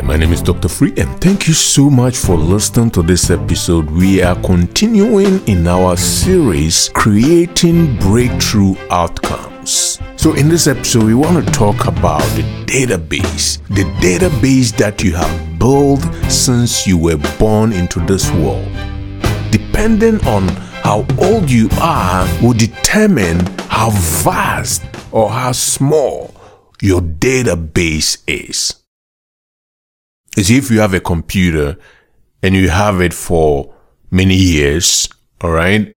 Hi, my name is Dr. Free, and thank you so much for listening to this episode. We are continuing in our series, Creating Breakthrough Outcomes. So, in this episode, we want to talk about the database, the database that you have built since you were born into this world. Depending on how old you are, will determine how vast or how small your database is is if you have a computer and you have it for many years, all right?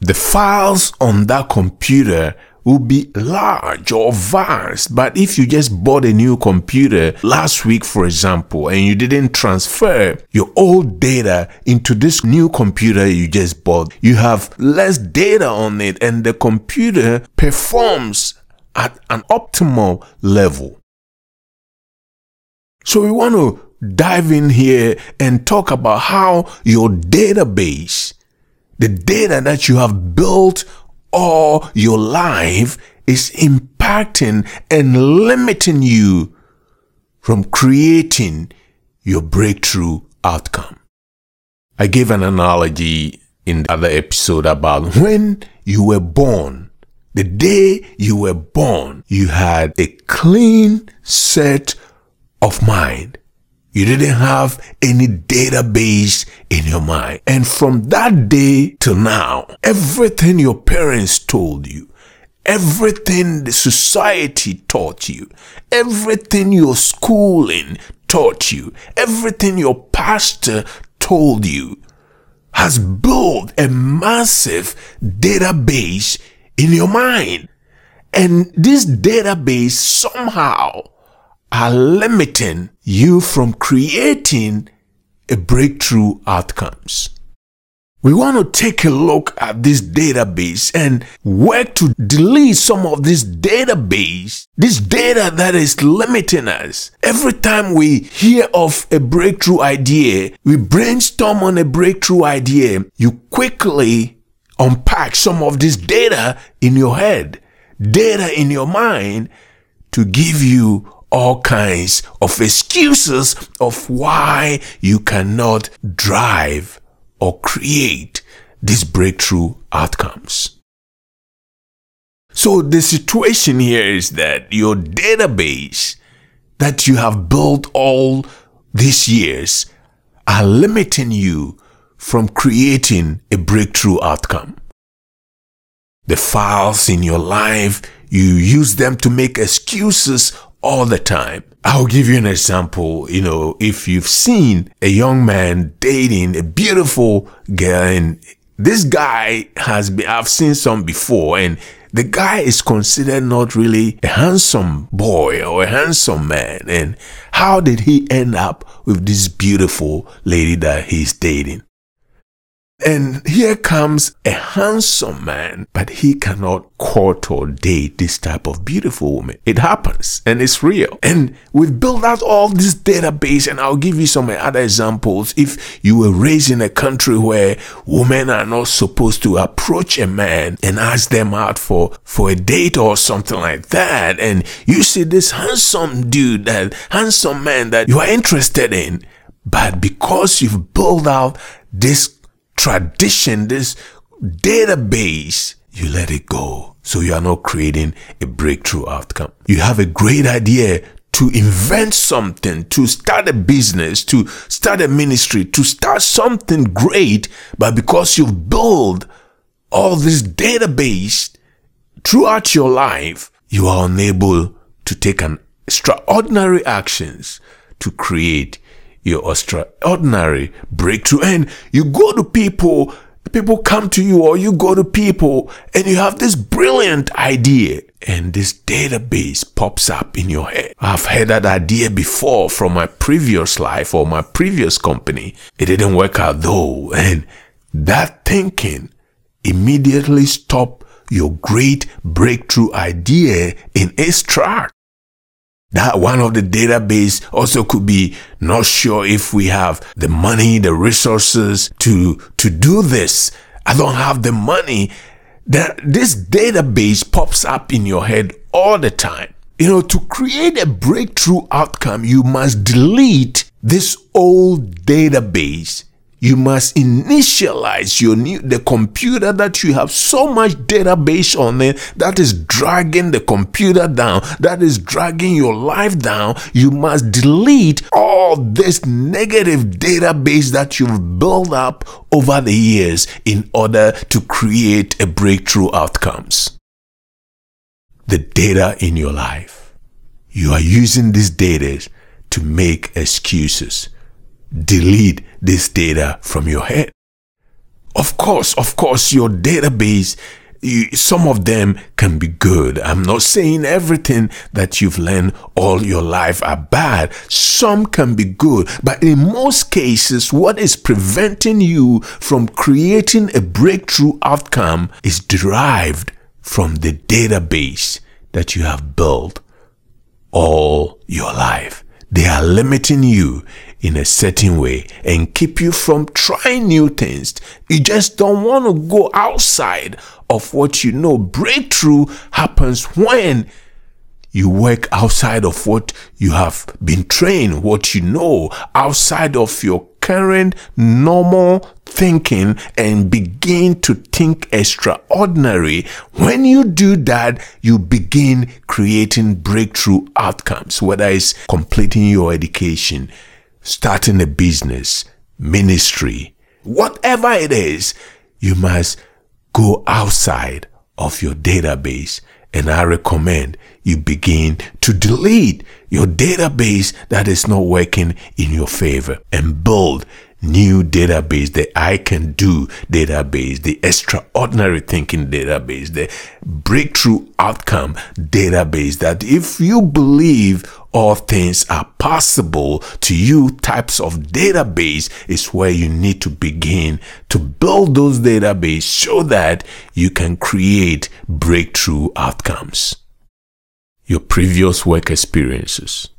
The files on that computer will be large or vast. But if you just bought a new computer last week, for example, and you didn't transfer your old data into this new computer you just bought, you have less data on it and the computer performs at an optimal level. So we want to dive in here and talk about how your database, the data that you have built all your life is impacting and limiting you from creating your breakthrough outcome. I gave an analogy in the other episode about when you were born. The day you were born, you had a clean set of mind. You didn't have any database in your mind. And from that day till now, everything your parents told you, everything the society taught you, everything your schooling taught you, everything your pastor told you has built a massive database in your mind. And this database somehow are limiting you from creating a breakthrough outcomes. We want to take a look at this database and work to delete some of this database, this data that is limiting us. Every time we hear of a breakthrough idea, we brainstorm on a breakthrough idea, you quickly unpack some of this data in your head, data in your mind to give you all kinds of excuses of why you cannot drive or create these breakthrough outcomes. So the situation here is that your database that you have built all these years are limiting you from creating a breakthrough outcome. The files in your life, you use them to make excuses all the time. I'll give you an example. You know, if you've seen a young man dating a beautiful girl and this guy has been, I've seen some before and the guy is considered not really a handsome boy or a handsome man. And how did he end up with this beautiful lady that he's dating? And here comes a handsome man, but he cannot court or date this type of beautiful woman. It happens and it's real. And we've built out all this database, and I'll give you some other examples. If you were raised in a country where women are not supposed to approach a man and ask them out for, for a date or something like that, and you see this handsome dude, that handsome man that you are interested in, but because you've built out this tradition, this database, you let it go. So you are not creating a breakthrough outcome. You have a great idea to invent something, to start a business, to start a ministry, to start something great, but because you've built all this database throughout your life, you are unable to take an extraordinary actions to create your extraordinary breakthrough. And you go to people, people come to you, or you go to people, and you have this brilliant idea. And this database pops up in your head. I've had that idea before from my previous life or my previous company. It didn't work out though. And that thinking immediately stop your great breakthrough idea in its track. That one of the database also could be not sure if we have the money, the resources to, to do this. I don't have the money. That this database pops up in your head all the time. You know, to create a breakthrough outcome, you must delete this old database you must initialize your new the computer that you have so much database on it that is dragging the computer down that is dragging your life down. You must delete all this negative database that you've built up over the years in order to create a breakthrough outcomes. The data in your life. You are using these data to make excuses delete this data from your head. Of course, of course, your database, you, some of them can be good. I'm not saying everything that you've learned all your life are bad. Some can be good. But in most cases, what is preventing you from creating a breakthrough outcome is derived from the database that you have built all your life. They are limiting you in a certain way and keep you from trying new things. You just don't want to go outside of what you know. Breakthrough happens when you work outside of what you have been trained, what you know, outside of your current normal thinking and begin to think extraordinary. When you do that, you begin creating breakthrough outcomes, whether it's completing your education, starting a business, ministry, whatever it is, you must go outside of your database. And I recommend you begin to delete your database that is not working in your favor and build new database, the I can do database, the extraordinary thinking database, the breakthrough outcome database that if you believe all things are possible to you types of database is where you need to begin to build those database so that you can create breakthrough outcomes. Your previous work experiences,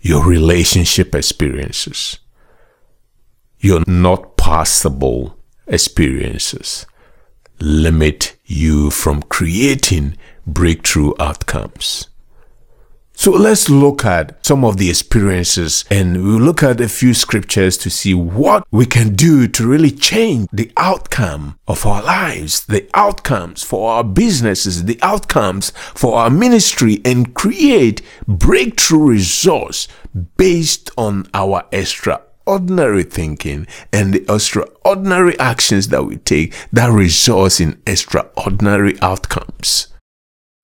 your relationship experiences, your not possible experiences limit you from creating breakthrough outcomes. So let's look at some of the experiences and we'll look at a few scriptures to see what we can do to really change the outcome of our lives, the outcomes for our businesses, the outcomes for our ministry and create breakthrough results based on our extraordinary thinking and the extraordinary actions that we take that results in extraordinary outcomes.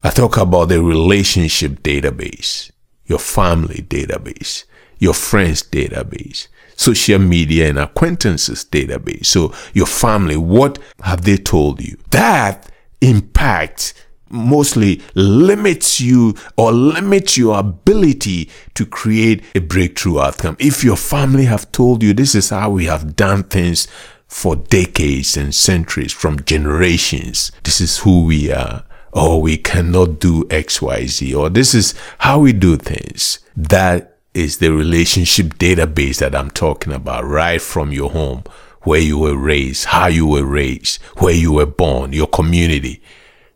I talk about the relationship database, your family database, your friends database, social media and acquaintances database. So your family, what have they told you? That impacts mostly limits you or limits your ability to create a breakthrough outcome. If your family have told you this is how we have done things for decades and centuries from generations, this is who we are or we cannot do XYZ, or this is how we do things. That is the relationship database that I'm talking about, right from your home, where you were raised, how you were raised, where you were born, your community.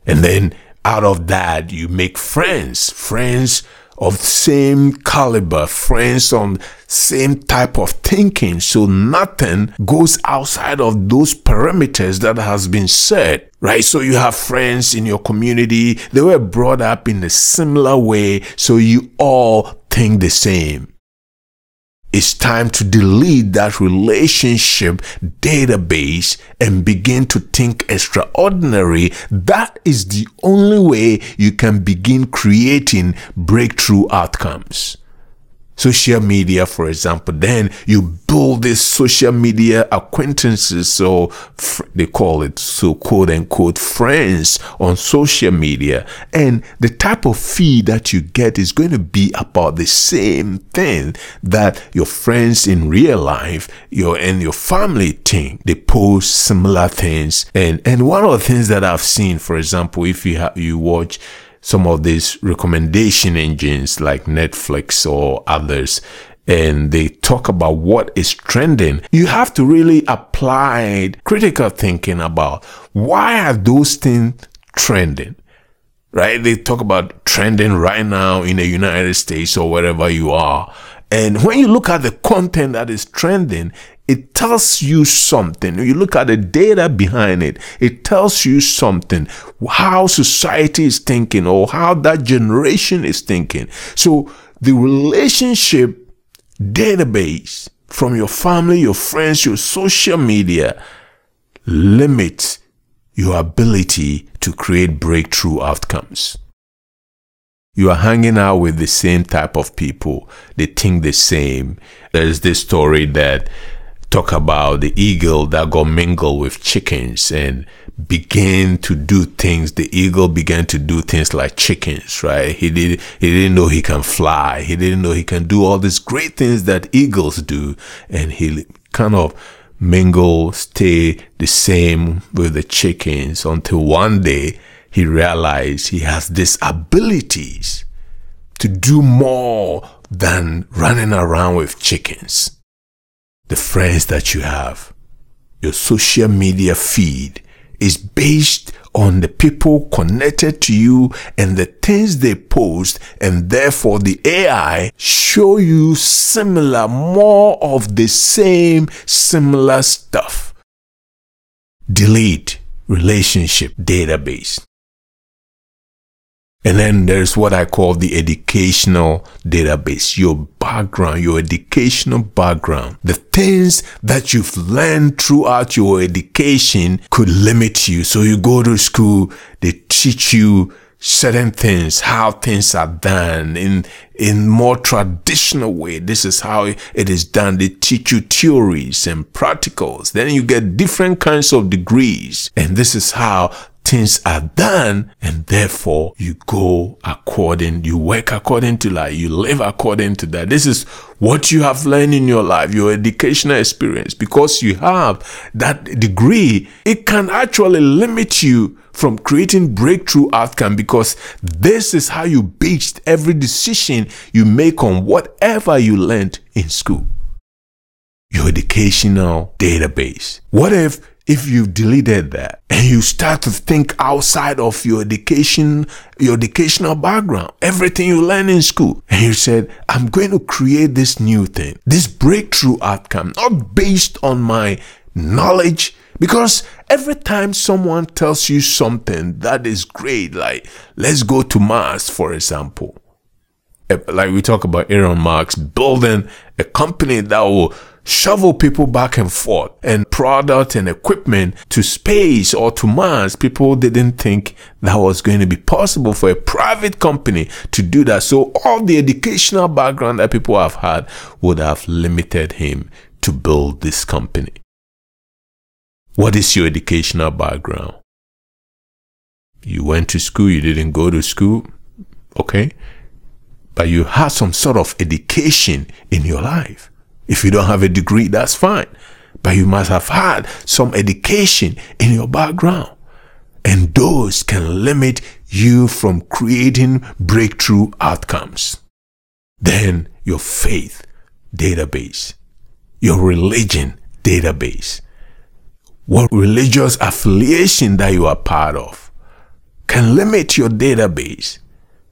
And then out of that, you make friends, friends of same caliber, friends on same type of thinking. So nothing goes outside of those parameters that has been set, right? So you have friends in your community. They were brought up in a similar way. So you all think the same. It's time to delete that relationship database and begin to think extraordinary. That is the only way you can begin creating breakthrough outcomes social media, for example, then you build these social media acquaintances. So they call it so quote unquote friends on social media. And the type of feed that you get is going to be about the same thing that your friends in real life, your and your family think. They post similar things. And, and one of the things that I've seen, for example, if you have, you watch some of these recommendation engines like Netflix or others, and they talk about what is trending, you have to really apply critical thinking about why are those things trending? right? They talk about trending right now in the United States or wherever you are. And when you look at the content that is trending, it tells you something. You look at the data behind it, it tells you something, how society is thinking or how that generation is thinking. So the relationship database from your family, your friends, your social media limits your ability to create breakthrough outcomes. You are hanging out with the same type of people. They think the same. There's this story that talk about the eagle that got mingled with chickens and began to do things. The eagle began to do things like chickens, right? He did, he didn't know he can fly. He didn't know he can do all these great things that eagles do. And he kind of mingle, stay the same with the chickens until one day he realized he has these abilities to do more than running around with chickens. The friends that you have, your social media feed is based on the people connected to you and the things they post and therefore the AI show you similar, more of the same similar stuff. Delete relationship database. And then there's what I call the educational database, your background, your educational background. The things that you've learned throughout your education could limit you. So you go to school, they teach you certain things, how things are done in, in more traditional way. This is how it is done. They teach you theories and practicals. Then you get different kinds of degrees. And this is how things are done and therefore you go according you work according to that you live according to that. This is what you have learned in your life your educational experience because you have that degree. It can actually limit you from creating breakthrough outcome because this is how you based every decision you make on whatever you learned in school. Your educational database. What if if you've deleted that and you start to think outside of your education, your educational background, everything you learn in school, and you said, I'm going to create this new thing, this breakthrough outcome, not based on my knowledge, because every time someone tells you something that is great, like let's go to Mars, for example, eh, like we talk about Elon Musk building a company that will shovel people back and forth and product and equipment to space or to Mars. People didn't think that was going to be possible for a private company to do that. So all the educational background that people have had would have limited him to build this company. What is your educational background? You went to school, you didn't go to school, okay? But you had some sort of education in your life. If you don't have a degree, that's fine. But you must have had some education in your background. And those can limit you from creating breakthrough outcomes. Then your faith database, your religion database, what religious affiliation that you are part of can limit your database.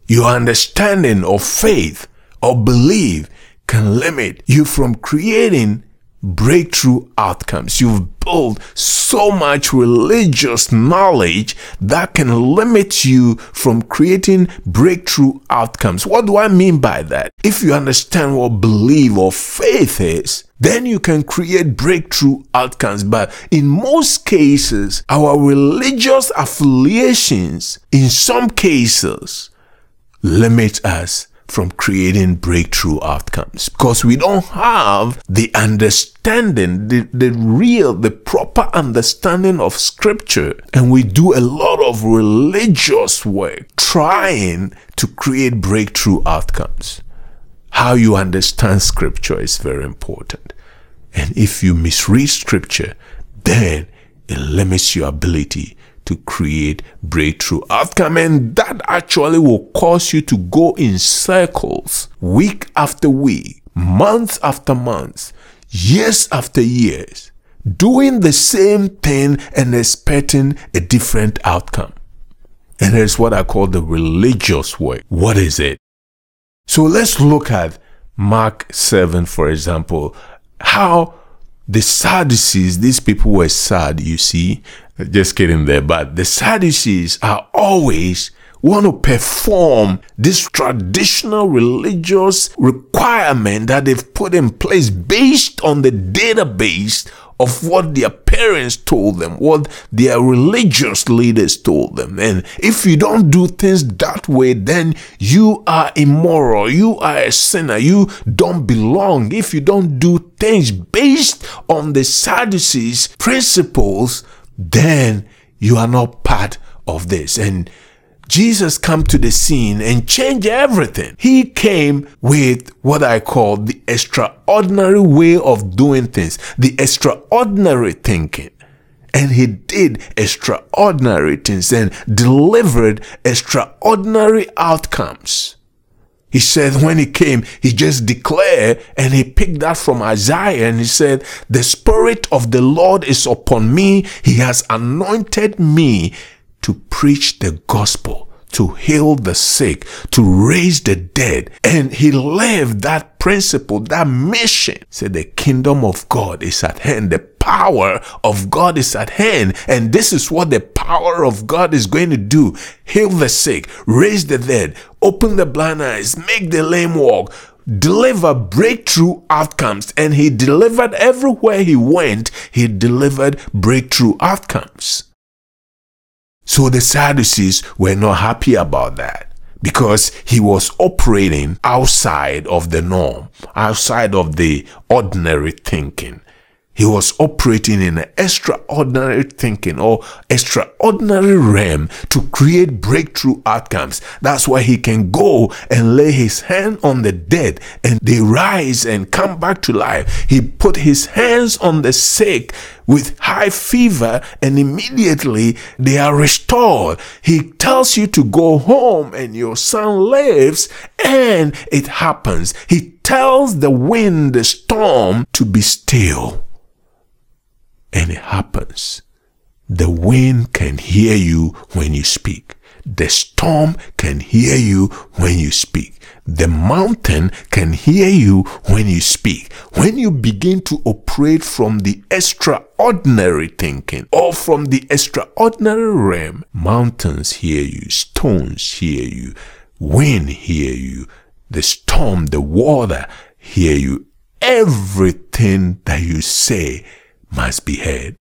Your understanding of faith or belief can limit you from creating breakthrough outcomes. You've built so much religious knowledge that can limit you from creating breakthrough outcomes. What do I mean by that? If you understand what belief or faith is, then you can create breakthrough outcomes. But in most cases, our religious affiliations, in some cases, limit us from creating breakthrough outcomes because we don't have the understanding, the, the real, the proper understanding of scripture. And we do a lot of religious work trying to create breakthrough outcomes. How you understand scripture is very important. And if you misread scripture, then it limits your ability to create breakthrough outcome and that actually will cause you to go in circles week after week month after month years after years doing the same thing and expecting a different outcome And there's what I call the religious work. What is it? So let's look at Mark 7, for example, how the Sadducees, these people were sad, you see. Just kidding there, but the Sadducees are always want to perform this traditional religious requirement that they've put in place based on the database of what their parents told them, what their religious leaders told them. And if you don't do things that way, then you are immoral, you are a sinner, you don't belong. If you don't do things based on the Sadducees' principles, then you are not part of this. And Jesus come to the scene and change everything. He came with what I call the extraordinary way of doing things, the extraordinary thinking. And he did extraordinary things and delivered extraordinary outcomes. He said when he came, he just declared and he picked that from Isaiah and he said, The Spirit of the Lord is upon me. He has anointed me to preach the gospel, to heal the sick, to raise the dead. And he lived that principle, that mission. Said the kingdom of God is at hand. The power of God is at hand. And this is what the power of God is going to do. Heal the sick, raise the dead, open the blind eyes, make the lame walk, deliver breakthrough outcomes. And he delivered everywhere he went, he delivered breakthrough outcomes. So the Sadducees were not happy about that because he was operating outside of the norm, outside of the ordinary thinking. He was operating in an extraordinary thinking or extraordinary realm to create breakthrough outcomes. That's why he can go and lay his hand on the dead and they rise and come back to life. He put his hands on the sick with high fever and immediately they are restored. He tells you to go home and your son lives and it happens. He tells the wind, the storm to be still and it happens. The wind can hear you when you speak. The storm can hear you when you speak. The mountain can hear you when you speak. When you begin to operate from the extraordinary thinking or from the extraordinary realm, mountains hear you, stones hear you, wind hear you, the storm, the water hear you. Everything that you say must be heard.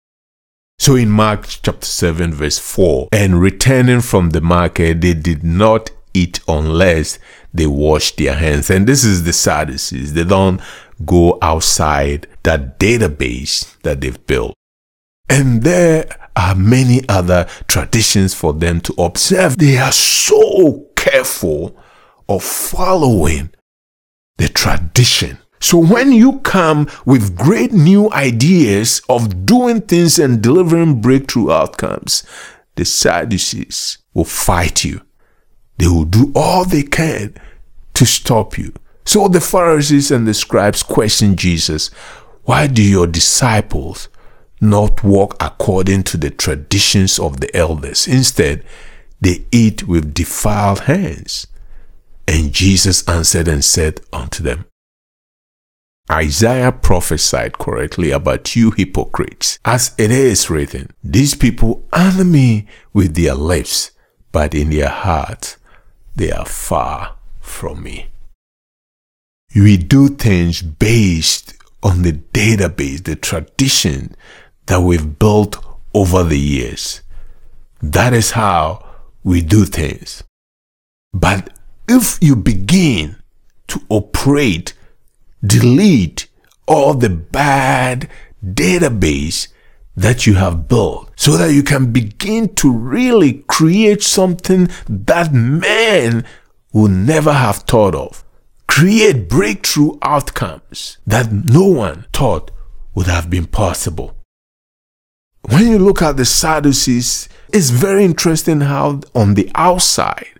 So in Mark chapter 7, verse 4, and returning from the market, they did not eat unless they washed their hands. And this is the Sadducees. They don't go outside that database that they've built. And there are many other traditions for them to observe. They are so careful of following the tradition so when you come with great new ideas of doing things and delivering breakthrough outcomes, the Sadducees will fight you. They will do all they can to stop you. So the Pharisees and the scribes questioned Jesus, why do your disciples not walk according to the traditions of the elders? Instead, they eat with defiled hands. And Jesus answered and said unto them, Isaiah prophesied correctly about you hypocrites. As it is written, these people honor me with their lips, but in their hearts they are far from me. We do things based on the database, the tradition that we've built over the years. That is how we do things. But if you begin to operate delete all the bad database that you have built so that you can begin to really create something that man would never have thought of. Create breakthrough outcomes that no one thought would have been possible. When you look at the Sadducees, it's very interesting how on the outside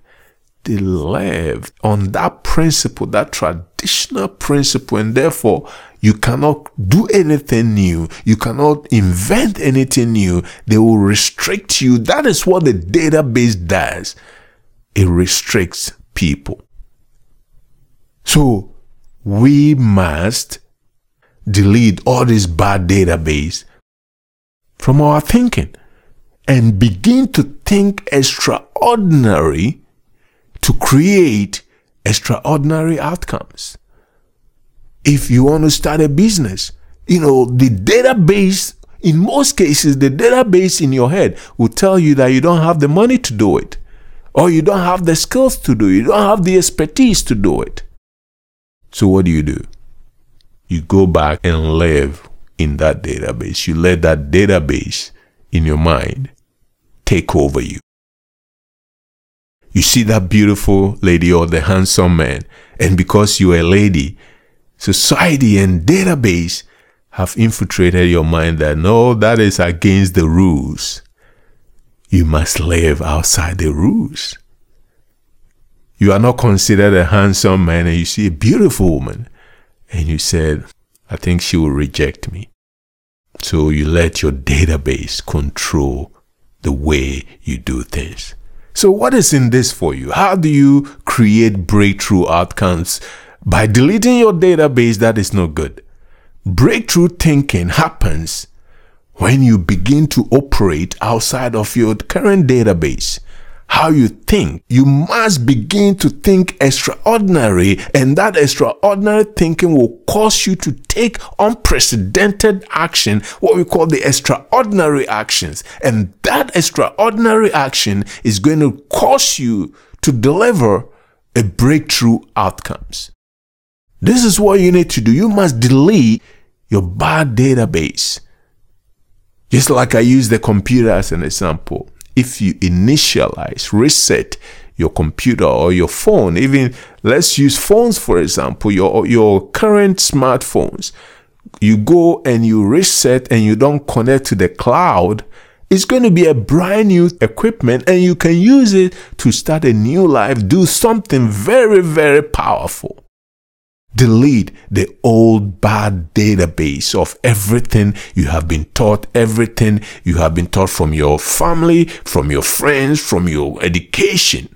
they lived on that principle, that traditional principle, and therefore You cannot do anything new. You cannot invent anything new. They will restrict you. That is what the database does. It restricts people. So we must delete all this bad database from our thinking and begin to think extraordinary to create extraordinary outcomes. If you want to start a business, you know, the database, in most cases, the database in your head will tell you that you don't have the money to do it, or you don't have the skills to do it, you don't have the expertise to do it. So, what do you do? You go back and live in that database. You let that database in your mind take over you. You see that beautiful lady or the handsome man, and because you're a lady, society and database have infiltrated your mind that no, that is against the rules. You must live outside the rules. You are not considered a handsome man and you see a beautiful woman and you said, I think she will reject me. So you let your database control the way you do things. So, what is in this for you? How do you create breakthrough outcomes? By deleting your database that is no good. Breakthrough thinking happens when you begin to operate outside of your current database how you think. You must begin to think extraordinary, and that extraordinary thinking will cause you to take unprecedented action, what we call the extraordinary actions. And that extraordinary action is going to cause you to deliver a breakthrough outcomes. This is what you need to do. You must delete your bad database. Just like I use the computer as an example if you initialize, reset your computer or your phone, even let's use phones for example, your your current smartphones. You go and you reset and you don't connect to the cloud, it's going to be a brand new equipment and you can use it to start a new life, do something very, very powerful delete the old bad database of everything you have been taught, everything you have been taught from your family, from your friends, from your education,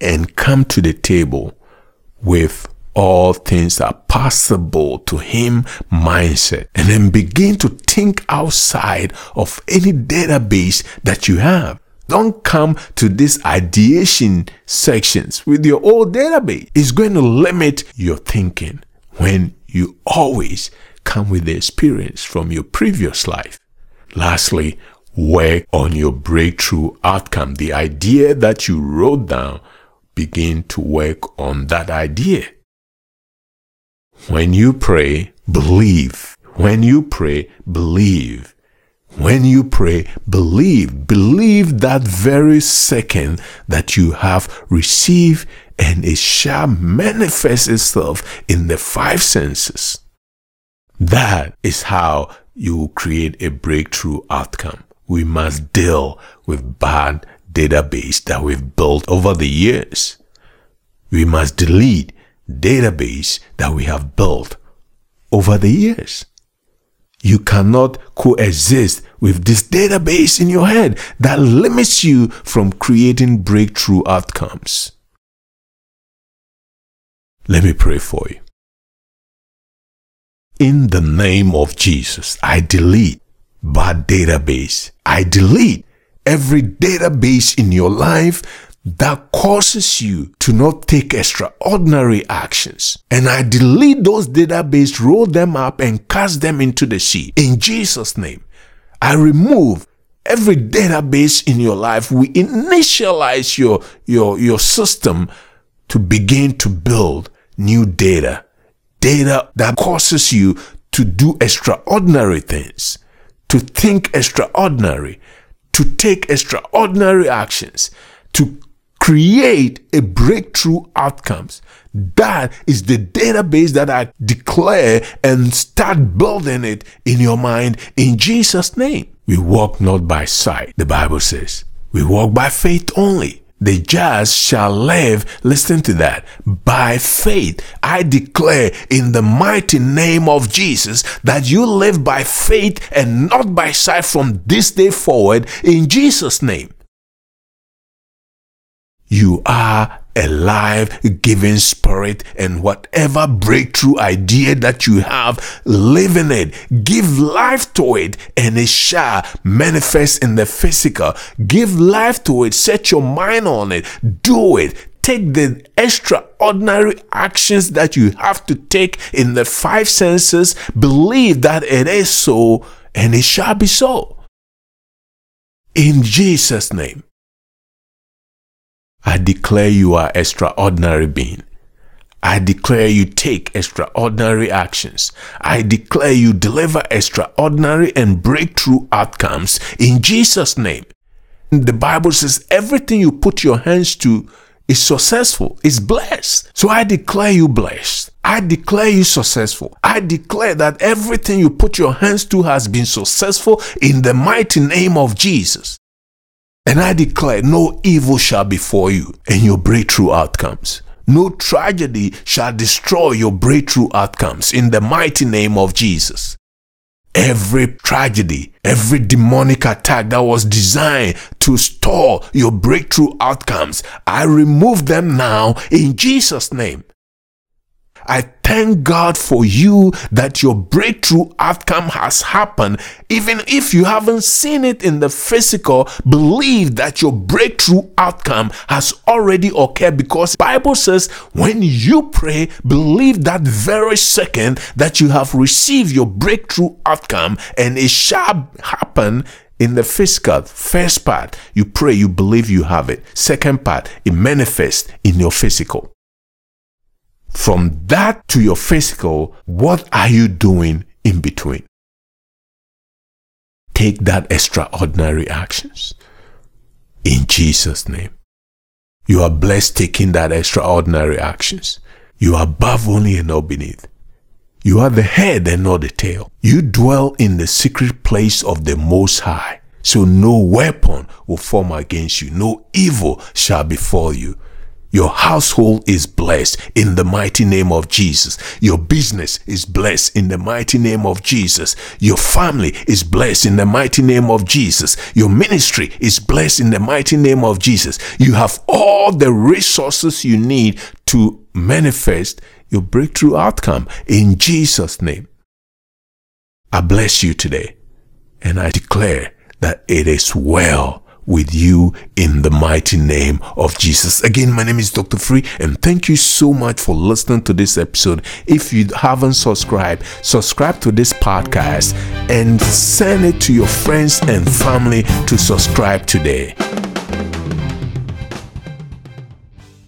and come to the table with all things are possible to him mindset. And then begin to think outside of any database that you have don't come to these ideation sections with your old database. It's going to limit your thinking when you always come with the experience from your previous life. Lastly, work on your breakthrough outcome. The idea that you wrote down, begin to work on that idea. When you pray, believe. When you pray, believe. When you pray, believe. Believe that very second that you have received, and it shall manifest itself in the five senses. That is how you create a breakthrough outcome. We must deal with bad database that we've built over the years. We must delete database that we have built over the years. You cannot coexist with this database in your head that limits you from creating breakthrough outcomes. Let me pray for you. In the name of Jesus, I delete bad database. I delete every database in your life that causes you to not take extraordinary actions. And I delete those database, roll them up, and cast them into the sea. In Jesus' name, I remove every database in your life. We initialize your, your, your system to begin to build new data. Data that causes you to do extraordinary things, to think extraordinary, to take extraordinary actions, to create a breakthrough outcomes. That is the database that I declare and start building it in your mind in Jesus' name. We walk not by sight, the Bible says. We walk by faith only. the just shall live. Listen to that. By faith, I declare in the mighty name of Jesus that you live by faith and not by sight from this day forward in Jesus' name. You are a live giving spirit and whatever breakthrough idea that you have, live in it. Give life to it and it shall manifest in the physical. Give life to it. Set your mind on it. Do it. Take the extraordinary actions that you have to take in the five senses. Believe that it is so and it shall be so. In Jesus' name. I declare you are extraordinary being. I declare you take extraordinary actions. I declare you deliver extraordinary and breakthrough outcomes in Jesus' name. The Bible says everything you put your hands to is successful, is blessed. So I declare you blessed. I declare you successful. I declare that everything you put your hands to has been successful in the mighty name of Jesus. And I declare no evil shall befall you and your breakthrough outcomes. No tragedy shall destroy your breakthrough outcomes in the mighty name of Jesus. Every tragedy, every demonic attack that was designed to stall your breakthrough outcomes, I remove them now in Jesus' name. I thank God for you that your breakthrough outcome has happened. Even if you haven't seen it in the physical, believe that your breakthrough outcome has already occurred because Bible says when you pray, believe that very second that you have received your breakthrough outcome and it shall happen in the physical. First part you pray you believe you have it. Second part it manifests in your physical from that to your physical, what are you doing in between? Take that extraordinary actions. In Jesus' name. You are blessed taking that extraordinary actions. You are above only and not beneath. You are the head and not the tail. You dwell in the secret place of the Most High. So no weapon will form against you. No evil shall befall you. Your household is blessed in the mighty name of Jesus. Your business is blessed in the mighty name of Jesus. Your family is blessed in the mighty name of Jesus. Your ministry is blessed in the mighty name of Jesus. You have all the resources you need to manifest your breakthrough outcome in Jesus' name. I bless you today and I declare that it is well with you in the mighty name of Jesus. Again, my name is Dr. Free and thank you so much for listening to this episode. If you haven't subscribed, subscribe to this podcast and send it to your friends and family to subscribe today.